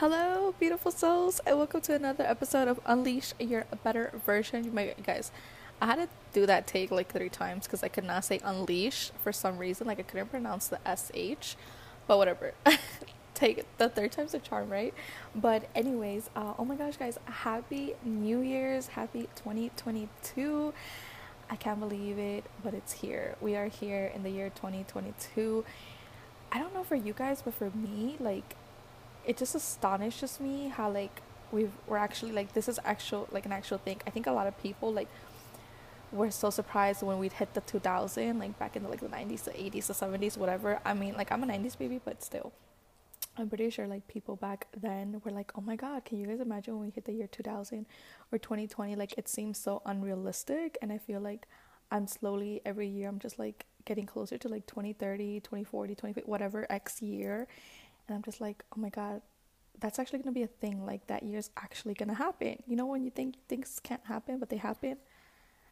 Hello, beautiful souls, and welcome to another episode of Unleash Your Better Version. You guys, I had to do that take like three times because I could not say unleash for some reason. Like I couldn't pronounce the sh, but whatever. take the third time's a charm, right? But anyways, uh, oh my gosh, guys, happy New Year's, happy 2022. I can't believe it, but it's here. We are here in the year 2022. I don't know for you guys, but for me, like it just astonishes me how like we've we're actually like this is actual like an actual thing. I think a lot of people like were so surprised when we'd hit the 2000 like back in the like the 90s the 80s the 70s whatever. I mean like i'm a 90s baby but still. I'm pretty sure like people back then were like oh my god can you guys imagine when we hit the year 2000 or 2020 like it seems so unrealistic and i feel like i'm slowly every year i'm just like getting closer to like 2030 2040 20 whatever x year and I'm just like, oh my god, that's actually gonna be a thing. Like that year's actually gonna happen. You know when you think things can't happen, but they happen.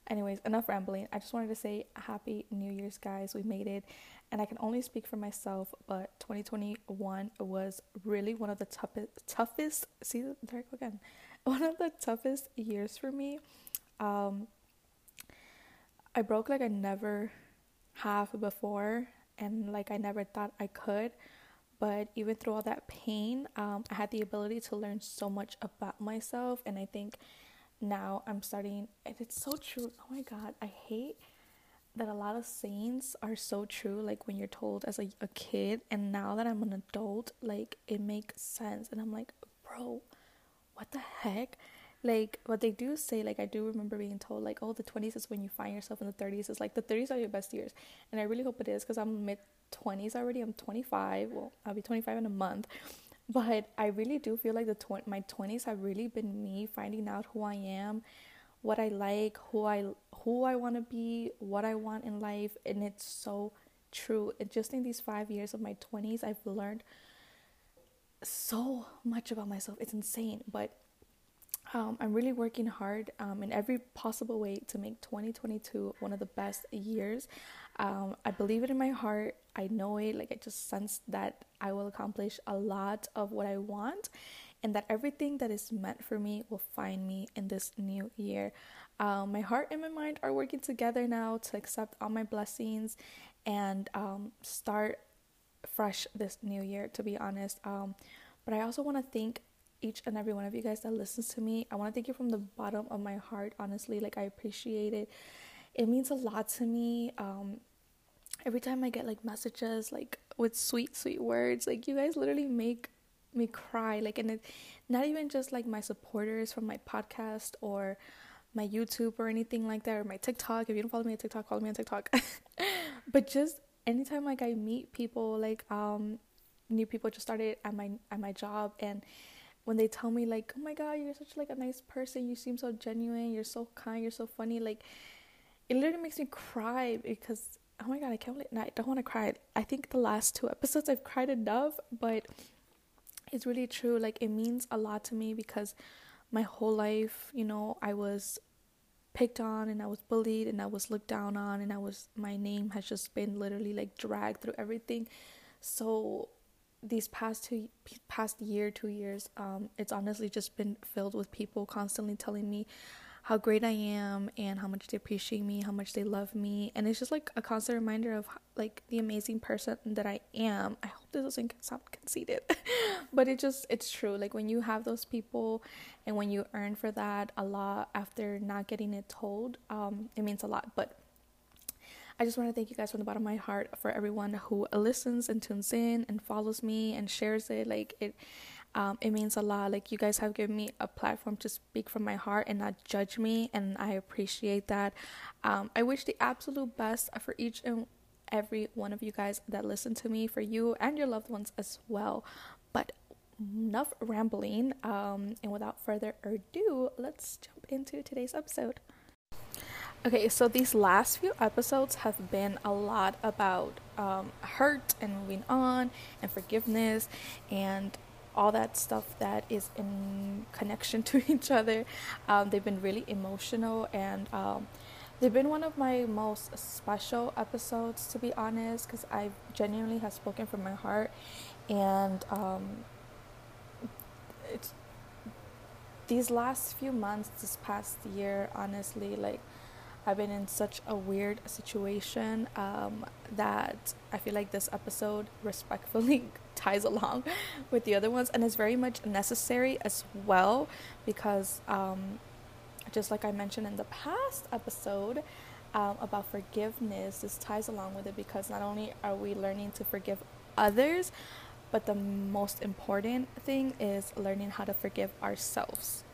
Anyways, enough rambling. I just wanted to say happy New Year's, guys. We made it, and I can only speak for myself. But 2021 was really one of the toughest, toughest. See, there I go again. One of the toughest years for me. Um, I broke like I never have before, and like I never thought I could but even through all that pain um, i had the ability to learn so much about myself. And i think now i'm starting and it's so true. Oh my god i hate that a lot of sayings are so true like when you're told as a, a kid and now that i'm an adult like it makes sense. And i'm like bro what the heck? Like what they do say like i do remember being told like oh the 20s is when you find yourself in the 30s is like the 30s are your best years. And i really hope it is because i'm mid 20s already. I'm 25. Well, I'll be 25 in a month. But I really do feel like the tw- my 20s have really been me finding out who I am, what I like, who I who I want to be, what I want in life, and it's so true. And just in these 5 years of my 20s, I've learned so much about myself. It's insane, but um, I'm really working hard um, in every possible way to make 2022 one of the best years. Um, I believe it in my heart. I know it. Like I just sense that I will accomplish a lot of what I want, and that everything that is meant for me will find me in this new year. Um, my heart and my mind are working together now to accept all my blessings and um, start fresh this new year. To be honest, um, but I also want to thank each and every one of you guys that listens to me. I want to thank you from the bottom of my heart. Honestly, like I appreciate it it means a lot to me. Um, every time I get like messages like with sweet, sweet words, like you guys literally make me cry. Like, and it, not even just like my supporters from my podcast or my YouTube or anything like that, or my TikTok. If you don't follow me on TikTok, follow me on TikTok. but just anytime like I meet people, like um, new people just started at my at my job, and when they tell me like, "Oh my God, you're such like a nice person. You seem so genuine. You're so kind. You're so funny." Like it literally makes me cry because oh my god, I can't believe no, I don't want to cry. I think the last two episodes I've cried enough, but it's really true. Like it means a lot to me because my whole life, you know, I was picked on and I was bullied and I was looked down on and I was my name has just been literally like dragged through everything. So these past two past year, two years, um, it's honestly just been filled with people constantly telling me how great I am and how much they appreciate me, how much they love me. And it's just like a constant reminder of like the amazing person that I am. I hope this doesn't sound conceited, but it just, it's true. Like when you have those people and when you earn for that a lot after not getting it told, um, it means a lot. But I just want to thank you guys from the bottom of my heart for everyone who listens and tunes in and follows me and shares it. Like it, um, it means a lot. Like you guys have given me a platform to speak from my heart and not judge me, and I appreciate that. Um, I wish the absolute best for each and every one of you guys that listen to me, for you and your loved ones as well. But enough rambling, um, and without further ado, let's jump into today's episode. Okay, so these last few episodes have been a lot about um, hurt and moving on and forgiveness and all that stuff that is in connection to each other. Um, they've been really emotional and um, they've been one of my most special episodes, to be honest, because I genuinely have spoken from my heart. And um, these last few months, this past year, honestly, like I've been in such a weird situation um, that I feel like this episode respectfully ties along with the other ones and is very much necessary as well because, um, just like I mentioned in the past episode um, about forgiveness, this ties along with it because not only are we learning to forgive others, but the most important thing is learning how to forgive ourselves.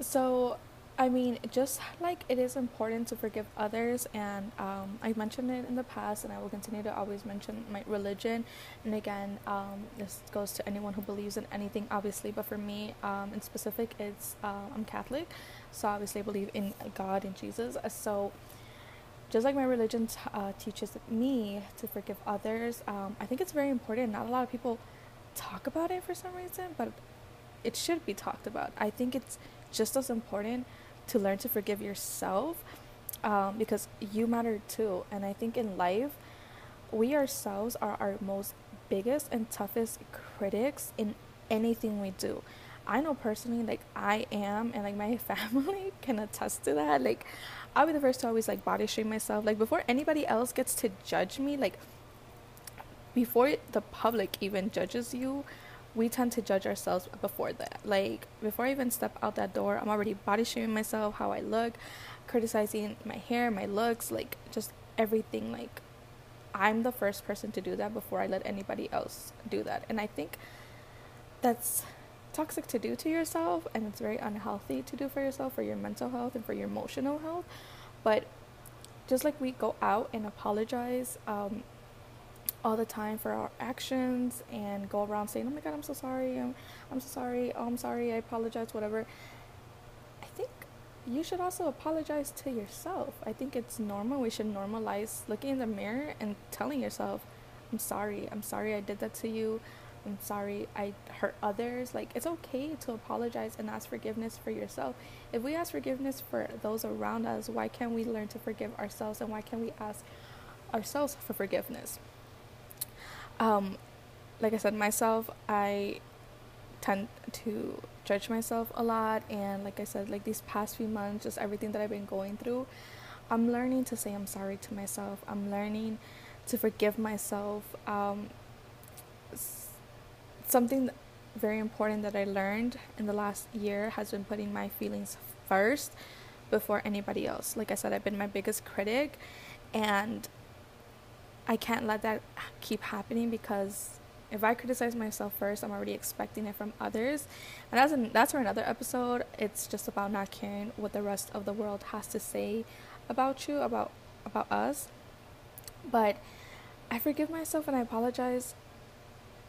So, I mean, just like it is important to forgive others, and um, I mentioned it in the past, and I will continue to always mention my religion. And again, um, this goes to anyone who believes in anything, obviously, but for me um, in specific, it's uh, I'm Catholic, so obviously I believe in God and Jesus. So, just like my religion t- uh, teaches me to forgive others, um, I think it's very important. Not a lot of people talk about it for some reason, but it should be talked about. I think it's just as important to learn to forgive yourself um, because you matter too. And I think in life, we ourselves are our most biggest and toughest critics in anything we do. I know personally, like I am, and like my family can attest to that. Like, I'll be the first to always like body shame myself. Like before anybody else gets to judge me, like before the public even judges you, we tend to judge ourselves before that. Like before I even step out that door, I'm already body shaming myself, how I look, criticizing my hair, my looks, like just everything. Like I'm the first person to do that before I let anybody else do that. And I think that's toxic to do to yourself and it's very unhealthy to do for yourself for your mental health and for your emotional health. But just like we go out and apologize um, all the time for our actions and go around saying, "Oh my God, I'm so sorry. I'm, I'm so sorry. Oh, I'm sorry. I apologize. Whatever." I think you should also apologize to yourself. I think it's normal. We should normalize looking in the mirror and telling yourself, "I'm sorry. I'm sorry. I did that to you. I'm sorry. I hurt others." Like it's okay to apologize and ask forgiveness for yourself. If we ask forgiveness for those around us, why can't we learn to forgive ourselves? And why can't we ask ourselves for forgiveness? Um, like I said, myself, I tend to judge myself a lot. And like I said, like these past few months, just everything that I've been going through, I'm learning to say I'm sorry to myself. I'm learning to forgive myself. Um, something very important that I learned in the last year has been putting my feelings first before anybody else. Like I said, I've been my biggest critic, and I can't let that keep happening because if I criticize myself first, I'm already expecting it from others. And that's an, that's for another episode. It's just about not caring what the rest of the world has to say about you, about about us. But I forgive myself and I apologize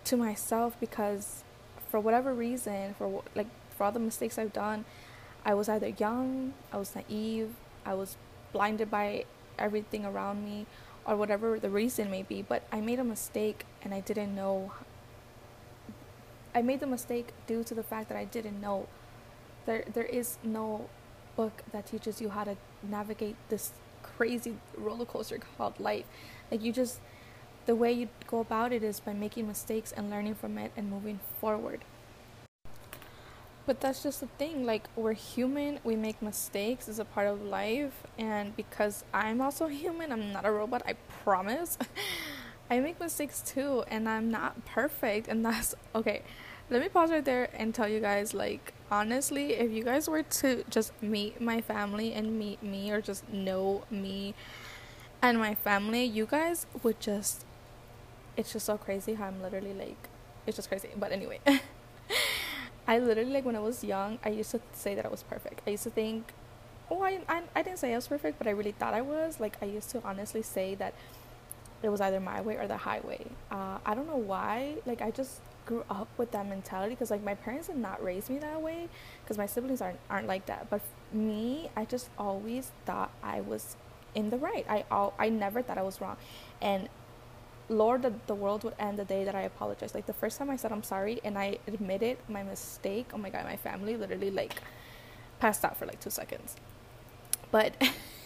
to myself because for whatever reason, for like for all the mistakes I've done, I was either young, I was naive, I was blinded by everything around me or whatever the reason may be, but I made a mistake and I didn't know. I made the mistake due to the fact that I didn't know. There, there is no book that teaches you how to navigate this crazy roller coaster called life. Like you just, the way you go about it is by making mistakes and learning from it and moving forward. But that's just the thing. Like, we're human, we make mistakes, it's a part of life. And because I'm also human, I'm not a robot, I promise. I make mistakes too, and I'm not perfect. And that's okay. Let me pause right there and tell you guys like, honestly, if you guys were to just meet my family and meet me, or just know me and my family, you guys would just. It's just so crazy how I'm literally like. It's just crazy. But anyway. I literally like when I was young, I used to say that I was perfect. I used to think, oh, I, I, I didn't say I was perfect, but I really thought I was. Like I used to honestly say that it was either my way or the highway. Uh, I don't know why. Like I just grew up with that mentality because like my parents did not raise me that way because my siblings aren't aren't like that. But me, I just always thought I was in the right. I all I never thought I was wrong, and Lord, that the world would end the day that I apologized. Like the first time I said I'm sorry and I admitted my mistake, oh my god, my family literally like passed out for like two seconds. But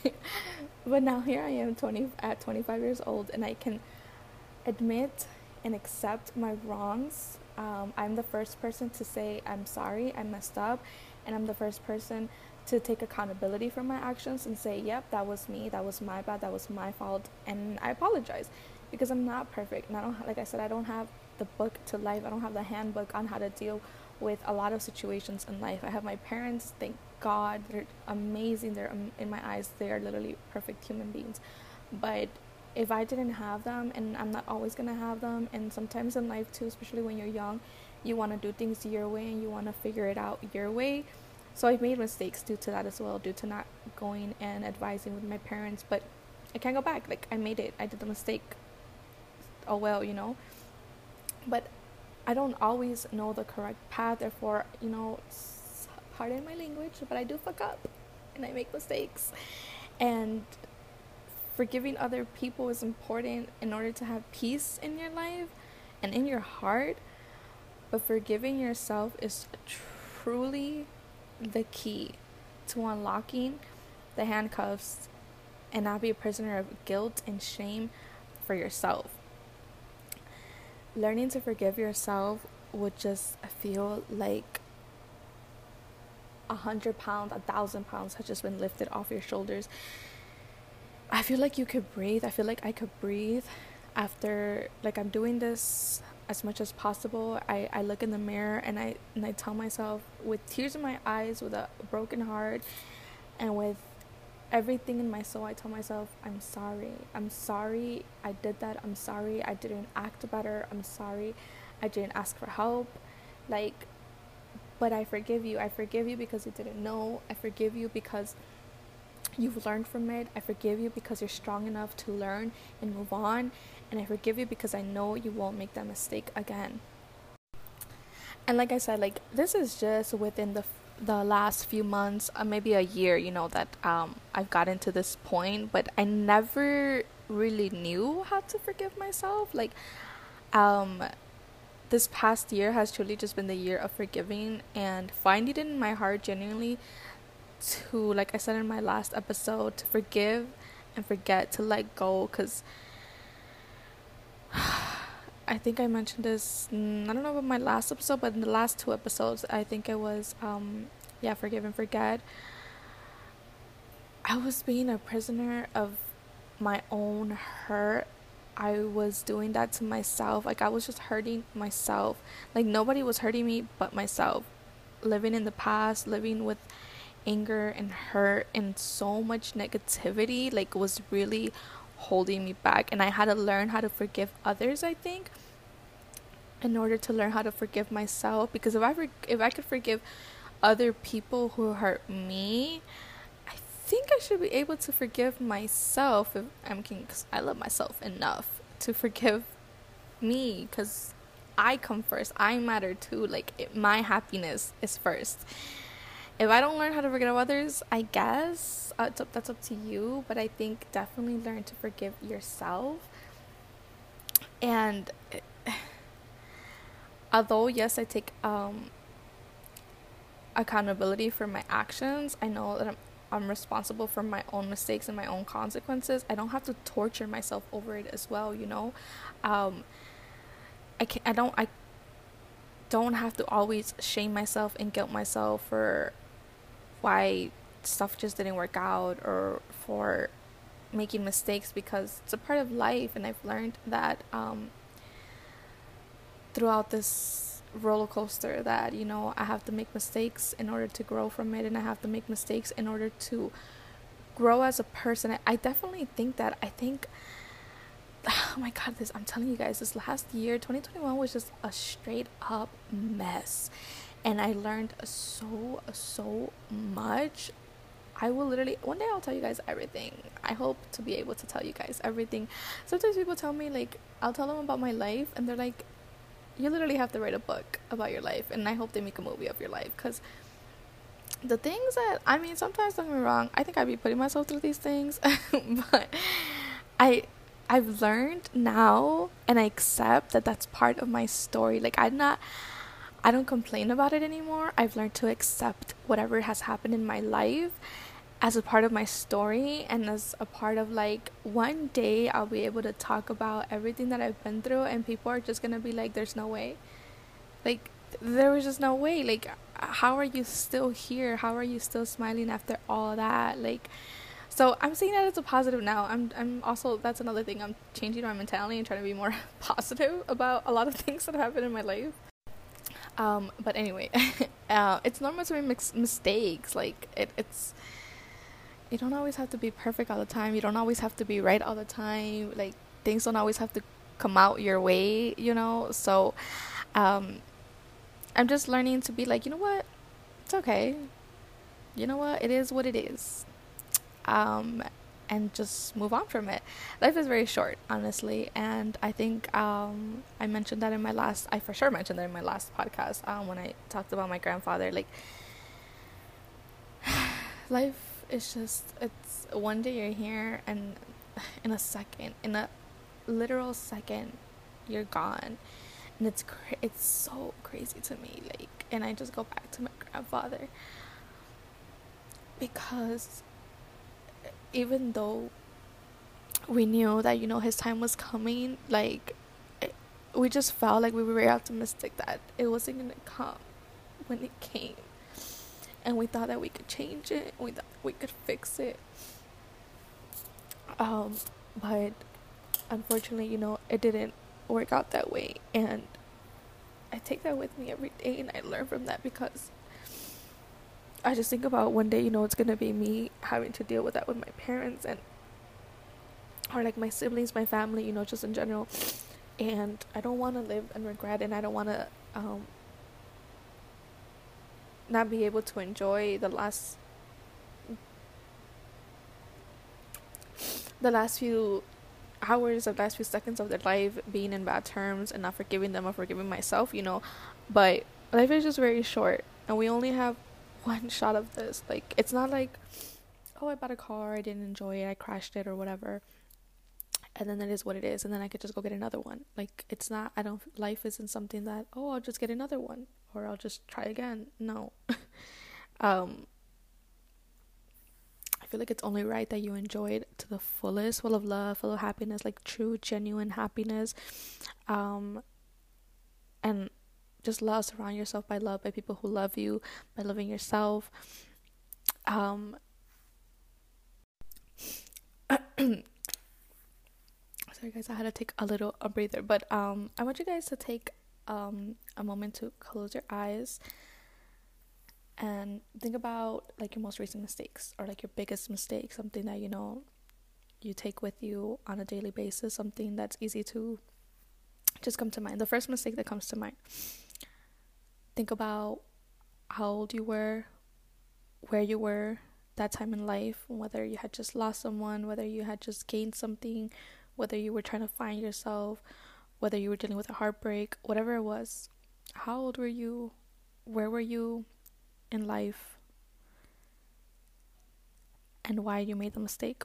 but now here I am 20 at 25 years old and I can admit and accept my wrongs Um, I'm the first person to say, I'm sorry, I messed up. And I'm the first person to take accountability for my actions and say, yep, that was me, that was my bad, that was my fault. And I apologize because I'm not perfect. And I don't, like I said, I don't have the book to life, I don't have the handbook on how to deal with a lot of situations in life. I have my parents, thank God, they're amazing. They're in my eyes, they are literally perfect human beings. But if I didn't have them, and I'm not always gonna have them, and sometimes in life too, especially when you're young, you want to do things your way and you want to figure it out your way. So I've made mistakes due to that as well, due to not going and advising with my parents. But I can't go back. Like I made it. I did the mistake. Oh well, you know. But I don't always know the correct path. Therefore, you know, pardon my language, but I do fuck up and I make mistakes. And forgiving other people is important in order to have peace in your life and in your heart. But forgiving yourself is truly the key to unlocking the handcuffs and not be a prisoner of guilt and shame for yourself. Learning to forgive yourself would just feel like a hundred pounds, a thousand pounds has just been lifted off your shoulders. I feel like you could breathe. I feel like I could breathe after like I'm doing this as much as possible. I, I look in the mirror and I and I tell myself with tears in my eyes, with a broken heart, and with everything in my soul, I tell myself, I'm sorry. I'm sorry I did that. I'm sorry I didn't act better. I'm sorry I didn't ask for help. Like but I forgive you. I forgive you because you didn't know. I forgive you because you've learned from it. I forgive you because you're strong enough to learn and move on. And I forgive you because I know you won't make that mistake again. And like I said, like this is just within the the last few months, uh, maybe a year, you know, that um, I've gotten to this point, but I never really knew how to forgive myself. Like, um, this past year has truly just been the year of forgiving and finding it in my heart genuinely to, like I said in my last episode, to forgive and forget to let go because I think I mentioned this. Mm, I don't know about my last episode, but in the last two episodes, I think it was, um, yeah, forgive and forget. I was being a prisoner of my own hurt. I was doing that to myself. Like, I was just hurting myself. Like, nobody was hurting me but myself. Living in the past, living with anger and hurt and so much negativity, like, was really holding me back and I had to learn how to forgive others, I think, in order to learn how to forgive myself because if I for- if I could forgive other people who hurt me, I think I should be able to forgive myself if I'm cuz I love myself enough to forgive me cuz I come first. I matter too. Like it, my happiness is first if I don't learn how to forgive others, I guess uh, up, that's up to you. But I think definitely learn to forgive yourself. And although yes, I take um, accountability for my actions. I know that I'm I'm responsible for my own mistakes and my own consequences. I don't have to torture myself over it as well. You know, um, I can I don't I don't have to always shame myself and guilt myself for why stuff just didn't work out or for making mistakes because it's a part of life and I've learned that um, throughout this roller coaster that you know I have to make mistakes in order to grow from it and I have to make mistakes in order to grow as a person. I definitely think that I think oh my god this I'm telling you guys this last year 2021 was just a straight up mess and I learned so so much. I will literally one day I'll tell you guys everything. I hope to be able to tell you guys everything. Sometimes people tell me like I'll tell them about my life and they're like you literally have to write a book about your life and I hope they make a movie of your life cuz the things that I mean sometimes don't get me wrong, I think I'd be putting myself through these things but I I've learned now and I accept that that's part of my story. Like I'm not I don't complain about it anymore. I've learned to accept whatever has happened in my life as a part of my story and as a part of like one day I'll be able to talk about everything that I've been through and people are just going to be like there's no way. Like there was just no way. Like how are you still here? How are you still smiling after all that? Like so I'm seeing that as a positive now. I'm I'm also that's another thing. I'm changing my mentality and trying to be more positive about a lot of things that happen in my life. Um, but anyway, uh, it's normal to make mistakes. Like it, it's you don't always have to be perfect all the time. You don't always have to be right all the time. Like things don't always have to come out your way, you know. So um, I'm just learning to be like, you know what? It's okay. You know what? It is what it is. Um, and just move on from it. Life is very short, honestly, and I think um, I mentioned that in my last. I for sure mentioned that in my last podcast um, when I talked about my grandfather. Like, life is just it's one day you're here, and in a second, in a literal second, you're gone, and it's cra- it's so crazy to me. Like, and I just go back to my grandfather because even though we knew that you know his time was coming like it, we just felt like we were very optimistic that it wasn't going to come when it came. And we thought that we could change it we thought we could fix it. Um but unfortunately you know it didn't work out that way. And i take that with me every day and i learn from that because I just think about one day, you know, it's gonna be me having to deal with that with my parents and or like my siblings, my family, you know, just in general. And I don't want to live and regret, and I don't want to um, not be able to enjoy the last the last few hours or last few seconds of their life being in bad terms and not forgiving them or forgiving myself, you know. But life is just very short, and we only have one shot of this. Like, it's not like, oh, I bought a car, I didn't enjoy it, I crashed it, or whatever. And then that is what it is, and then I could just go get another one. Like, it's not, I don't, life isn't something that, oh, I'll just get another one, or I'll just try again. No. um, I feel like it's only right that you enjoy it to the fullest, full of love, full of happiness, like true, genuine happiness. Um, and just love surround yourself by love by people who love you by loving yourself. Um sorry guys i had to take a little a breather but um i want you guys to take um a moment to close your eyes and think about like your most recent mistakes or like your biggest mistake something that you know you take with you on a daily basis something that's easy to just come to mind the first mistake that comes to mind think about how old you were, where you were that time in life, whether you had just lost someone, whether you had just gained something, whether you were trying to find yourself, whether you were dealing with a heartbreak, whatever it was. How old were you? Where were you in life? And why you made the mistake.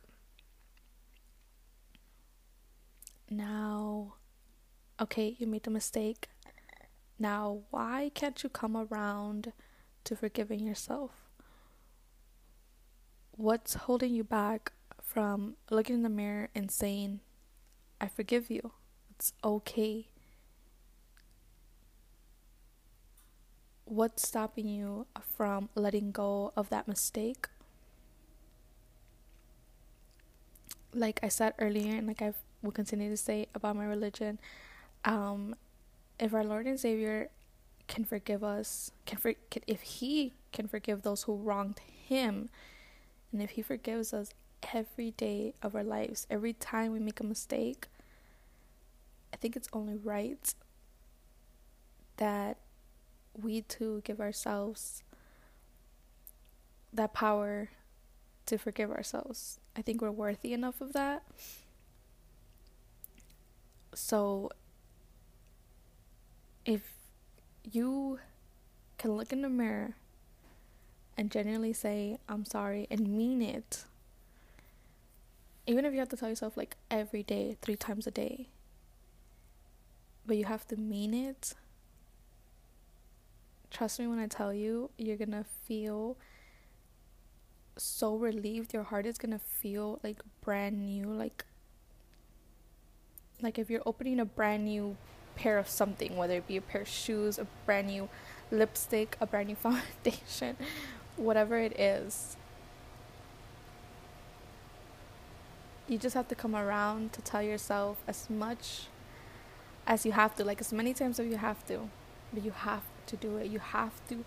Now, okay, you made the mistake. Now, why can't you come around to forgiving yourself? What's holding you back from looking in the mirror and saying, I forgive you? It's okay. What's stopping you from letting go of that mistake? Like I said earlier, and like I will continue to say about my religion, um, if our Lord and Savior can forgive us, can, for, can if He can forgive those who wronged Him, and if He forgives us every day of our lives, every time we make a mistake, I think it's only right that we too give ourselves that power to forgive ourselves. I think we're worthy enough of that. So if you can look in the mirror and genuinely say, I'm sorry, and mean it, even if you have to tell yourself like every day, three times a day, but you have to mean it, trust me when I tell you, you're gonna feel so relieved. Your heart is gonna feel like brand new, like like if you're opening a brand new pair of something, whether it be a pair of shoes, a brand new lipstick, a brand new foundation, whatever it is. You just have to come around to tell yourself as much as you have to, like as many times as you have to, but you have to do it. You have to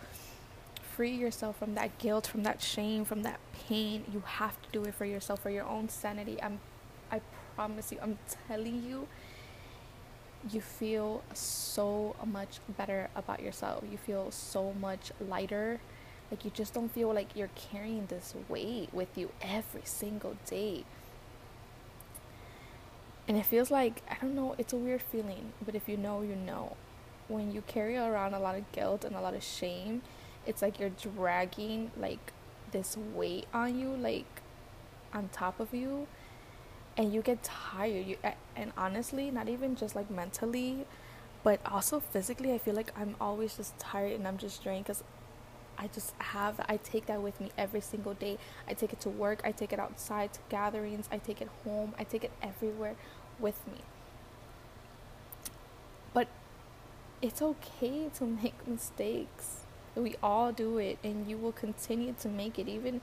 free yourself from that guilt, from that shame, from that pain. You have to do it for yourself, for your own sanity. I'm, I promise you, I'm telling you, you feel so much better about yourself. You feel so much lighter. Like you just don't feel like you're carrying this weight with you every single day. And it feels like, I don't know, it's a weird feeling, but if you know, you know. When you carry around a lot of guilt and a lot of shame, it's like you're dragging like this weight on you, like on top of you and you get tired. You and honestly not even just like mentally but also physically i feel like i'm always just tired and i'm just drained because i just have i take that with me every single day. I take it to work i take it outside to gatherings i take it home i take it everywhere with me. But it's okay to make mistakes. We all do it and you will continue to make it even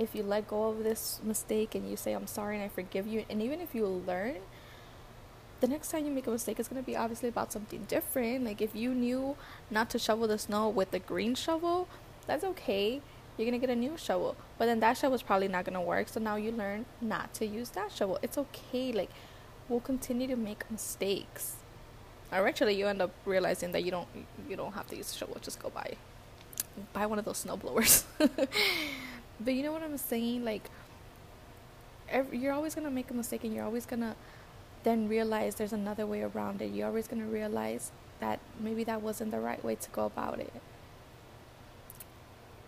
if you let go of this mistake and you say i'm sorry and i forgive you and even if you learn the next time you make a mistake it's going to be obviously about something different. Like if you knew not to shovel the snow with the green shovel that's okay. You're going to get a new shovel. But then that shovel is probably not going to work so now you learn not to use that shovel. It's okay. Like we'll continue to make mistakes. Or eventually you end up realizing that you don't you don't have to use a shovel. Just go buy buy one of those snow blowers But you know what I'm saying? Like, every, you're always gonna make a mistake, and you're always gonna then realize there's another way around it. You're always gonna realize that maybe that wasn't the right way to go about it.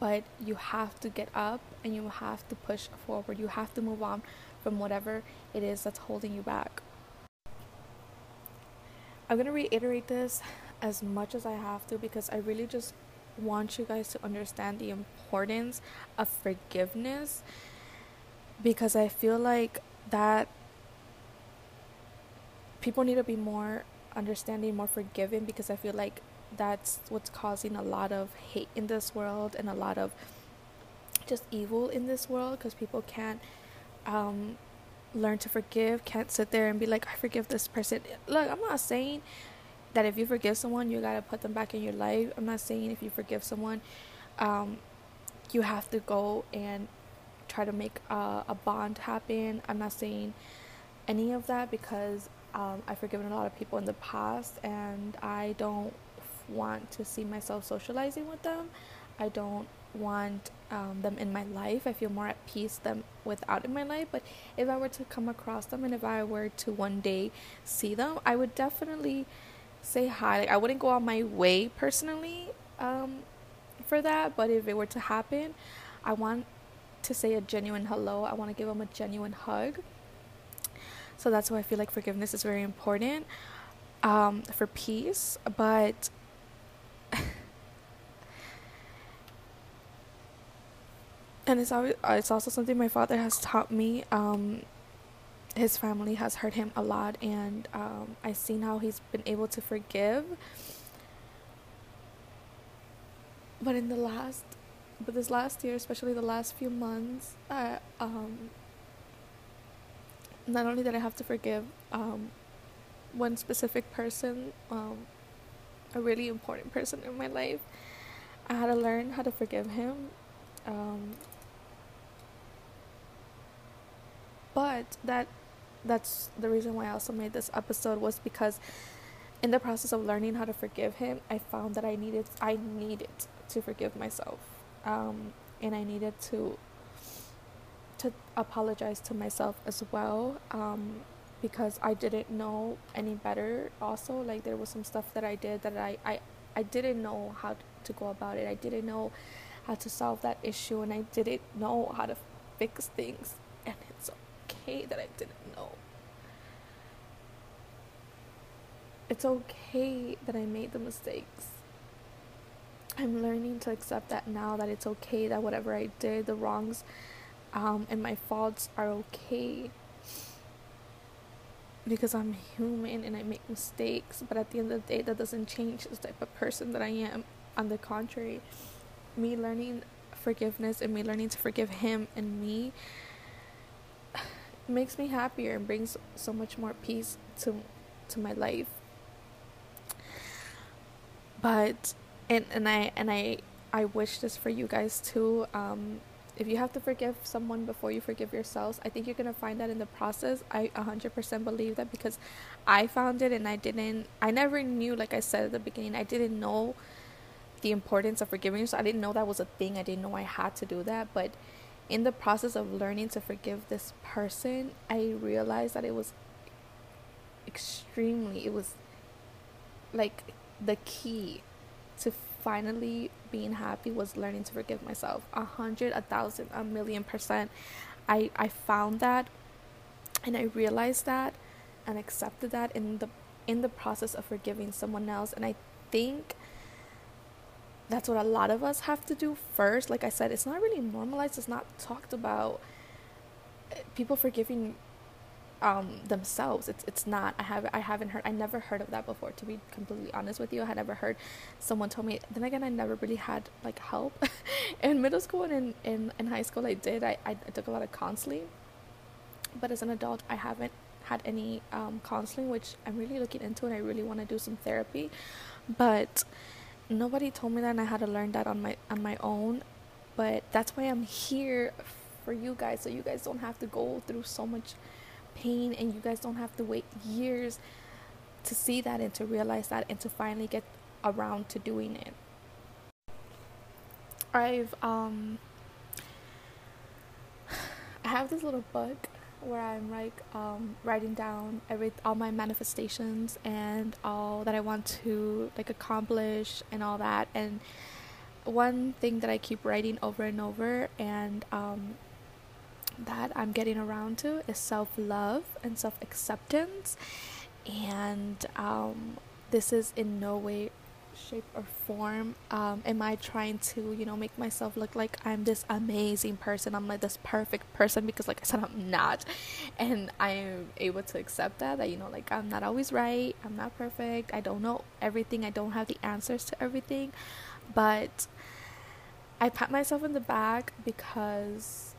But you have to get up and you have to push forward. You have to move on from whatever it is that's holding you back. I'm gonna reiterate this as much as I have to because I really just want you guys to understand the importance of forgiveness because I feel like that people need to be more understanding, more forgiving because I feel like that's what's causing a lot of hate in this world and a lot of just evil in this world because people can't um, learn to forgive, can't sit there and be like, I forgive this person. Look, I'm not saying that if you forgive someone, you gotta put them back in your life. I'm not saying if you forgive someone, um, you have to go and try to make a, a bond happen. I'm not saying any of that because um, I've forgiven a lot of people in the past and I don't want to see myself socializing with them. I don't want um, them in my life. I feel more at peace them without in my life. But if I were to come across them and if I were to one day see them, I would definitely say hi. Like I wouldn't go on my way personally um, for that, but if it were to happen, I want to say a genuine hello. I want to give them a genuine hug. So that's why I feel like forgiveness is very important um, for peace. But and it's always, it's also something my father has taught me. Um, his family has hurt him a lot, and um, I've seen how he's been able to forgive. But in the last, but this last year, especially the last few months, I, um, not only did I have to forgive um, one specific person, um, a really important person in my life, I had to learn how to forgive him. Um, but that that's the reason why I also made this episode was because in the process of learning how to forgive him, I found that I needed I needed to forgive myself, um, and I needed to to apologize to myself as well, um, because I didn't know any better. Also, like there was some stuff that I did that I I, I didn't know how to go about it. I didn't know how to solve that issue, and I didn't know how to fix things, and it's okay that I didn't know. It's okay that I made the mistakes. I'm learning to accept that now that it's okay that whatever I did, the wrongs um, and my faults are okay. because I'm human and I make mistakes, but at the end of the day, that doesn't change the type of person that I am. On the contrary, me learning forgiveness and me learning to forgive him and me makes me happier and brings so much more peace to to my life. But and and I and I I wish this for you guys too. Um, if you have to forgive someone before you forgive yourselves, I think you're gonna find that in the process. I 100% believe that because I found it and I didn't. I never knew, like I said at the beginning, I didn't know the importance of forgiving yourself. I didn't know that was a thing. I didn't know I had to do that, but in the process of learning to forgive this person, I realized that it was extremely, it was like the key to finally being happy was learning to forgive myself. A hundred, a thousand, a million percent. I, I found that and I realized that and accepted that in the in the process of forgiving someone else and I think that's what a lot of us have to do first. Like I said, it's not really normalized, it's not talked about. People forgiving um, themselves. It's it's not. I have I haven't heard. I never heard of that before. To be completely honest with you, I had never heard someone tell me. Then again, I never really had like help in middle school and in, in, in high school. I did. I, I took a lot of counseling, but as an adult, I haven't had any um, counseling, which I'm really looking into, and I really want to do some therapy. But nobody told me that and I had to learn that on my on my own. But that's why I'm here for you guys so you guys don't have to go through so much pain and you guys don't have to wait years to see that and to realize that and to finally get around to doing it. I've um I have this little book where I'm like um, writing down every all my manifestations and all that I want to like accomplish and all that. And one thing that I keep writing over and over and um, that I'm getting around to is self love and self acceptance. And um, this is in no way shape or form um, am i trying to you know make myself look like i'm this amazing person? I'm like this perfect person because like i said i'm not. And i'm able to accept that that you know like i'm not always right i'm not perfect i don't know everything i don't have the answers to everything. But i pat myself in the back because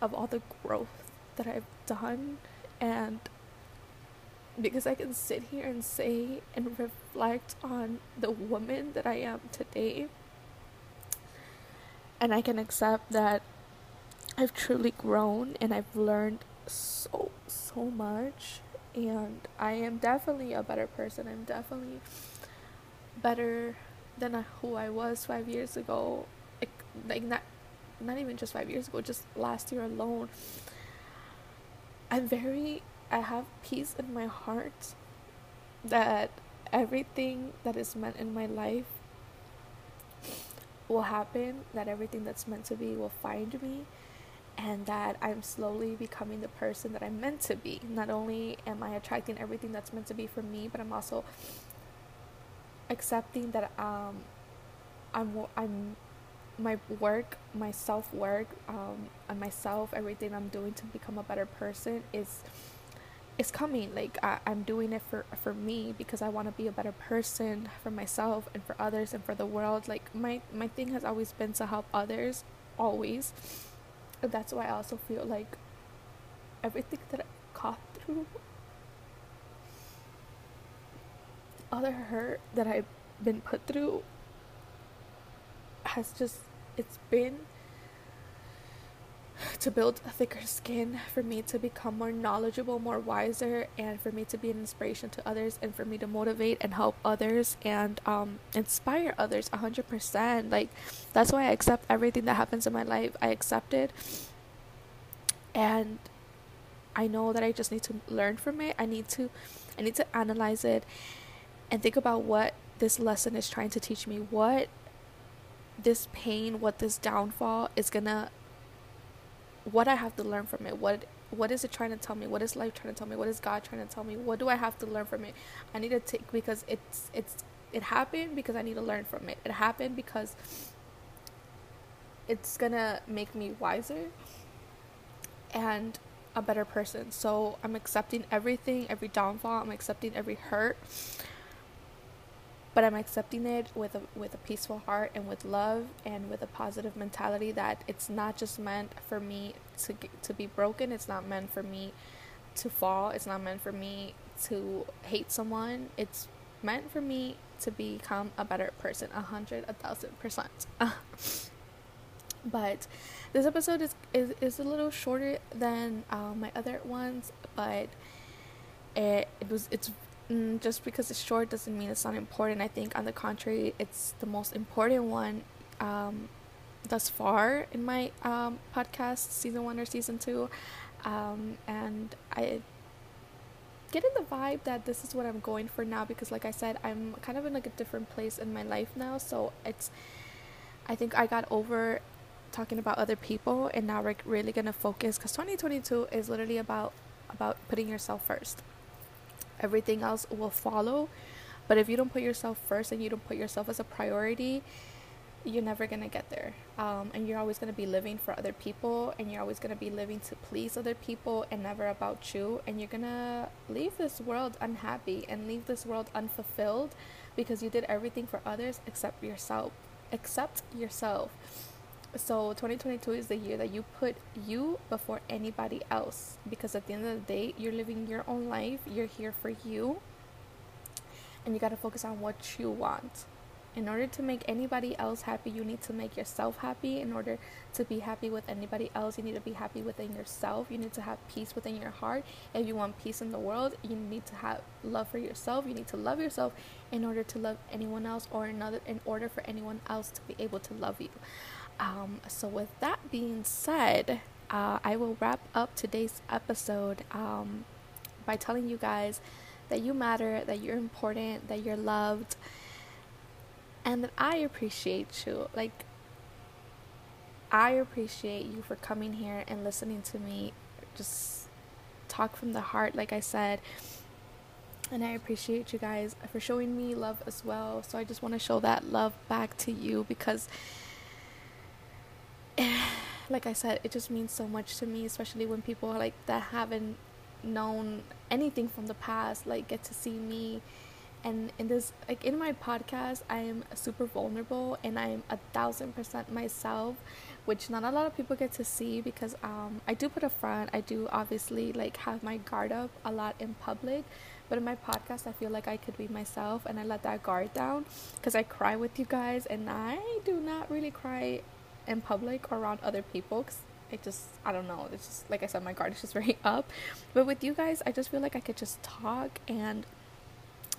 of all the growth that i've done and because I can sit here and say and reflect on the woman that I am today. And I can accept that I've truly grown and I've learned so, so much. And I am definitely a better person. I'm definitely better than who I was five years ago. Like, like not, not even just five years ago, just last year alone. I'm very I have peace in my heart that everything that is meant in my life will happen, that everything that's meant to be will find me, and that I'm slowly becoming the person that I'm meant to be. Not only am I attracting everything that's meant to be for me, but I'm also accepting that um I'm I'm my work, my self work, um, and myself, everything I'm doing to become a better person is it's coming. Like I, i'm doing it for for me because i want to be a better person for myself and for others and for the world. Like my my thing has always been to help others always. And that's why i also feel like everything that i got through other hurt that i've been put through has just it's been to build a thicker skin, for me to become more knowledgeable, more wiser, and for me to be an inspiration to others, and for me to motivate and help others and um, inspire others 100%. Like, that's why I accept everything that happens in my life. I accept it. And I know that I just need to learn from it. I need to I need to analyze it and think about what this lesson is trying to teach me. What this pain, what this downfall is to what I have to learn from it. What what is it trying to tell me? What is life trying to tell me? What is God trying to tell me? What do I have to learn from it? I need to take because it's it's it happened because I need to learn from it. It happened because it's gonna make me wiser. And a better person. So I'm accepting everything, every downfall, I'm accepting every hurt. But I'm accepting it with a with a peaceful heart and with love and with a positive mentality that it's not just meant for me to to be broken, it's not meant for me to fall, it's not meant for me to hate someone. It's meant for me to become a better person, a hundred, a thousand percent. but this episode is, is is a little shorter than uh, my other ones, but it it was it's mm, just because it's short doesn't mean it's not important. I think on the contrary, it's the most important one um, thus far in my um, podcast, season one or season two, um, and I get in the vibe that this is what I'm going for now because like I said I'm kind of in like a different place in my life now so it's I think I got over talking about other people and now we're really to focus cuz 2022 is literally about about putting yourself first. Everything else will follow, but if you don't put yourself first and you don't put yourself as a priority, you're never gonna get there. Um, and you're always gonna be living for other people, and you're always gonna be living to please other people and never about you. And you're gonna leave this world unhappy and leave this world unfulfilled because you did everything for others except yourself. Except yourself. So 2022 is the year that you put you before anybody else because at the end of the day, you're living your own life. You're here for you, and you gotta focus on what you want in order to make anybody else happy, you need to make yourself happy. In order to be happy with anybody else, you need to be happy within yourself. You need to have peace within your heart. If you want peace in the world, you need to have love for yourself. You need to love yourself in order to love anyone else or another in order for anyone else to be able to love you. Um, so with that being said, uh, I will wrap up today's episode um, by telling you guys that you matter, that you're important, that you're loved and that I appreciate you. Like, I appreciate you for coming here and listening to me just talk from the heart, like I said. And I appreciate you guys for showing me love as well. So I just want to show that love back to you because, like I said, it just means so much to me, especially when people like that haven't known anything from the past like get to see me. And in this like in my podcast i am super vulnerable and i am a thousand percent myself which not a lot of people get to see because um i do put a front. I do obviously like have my guard up a lot in public but in my podcast i feel like i could be myself and i let that guard down because i cry with you guys and i do not really cry in public or around other people cause it just i don't know it's just like i said my guard is just very up but with you guys i just feel like i could just talk and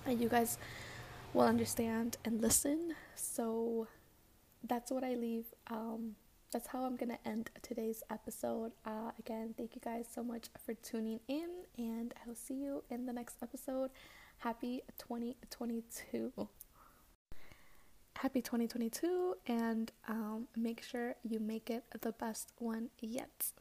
and you guys will understand and listen. So that's what I leave. Um, that's how I'm gonna end today's episode. Uh, again, thank you guys so much for tuning in, and I will see you in the next episode. Happy 2022. Happy 2022, and um, make sure you make it the best one yet.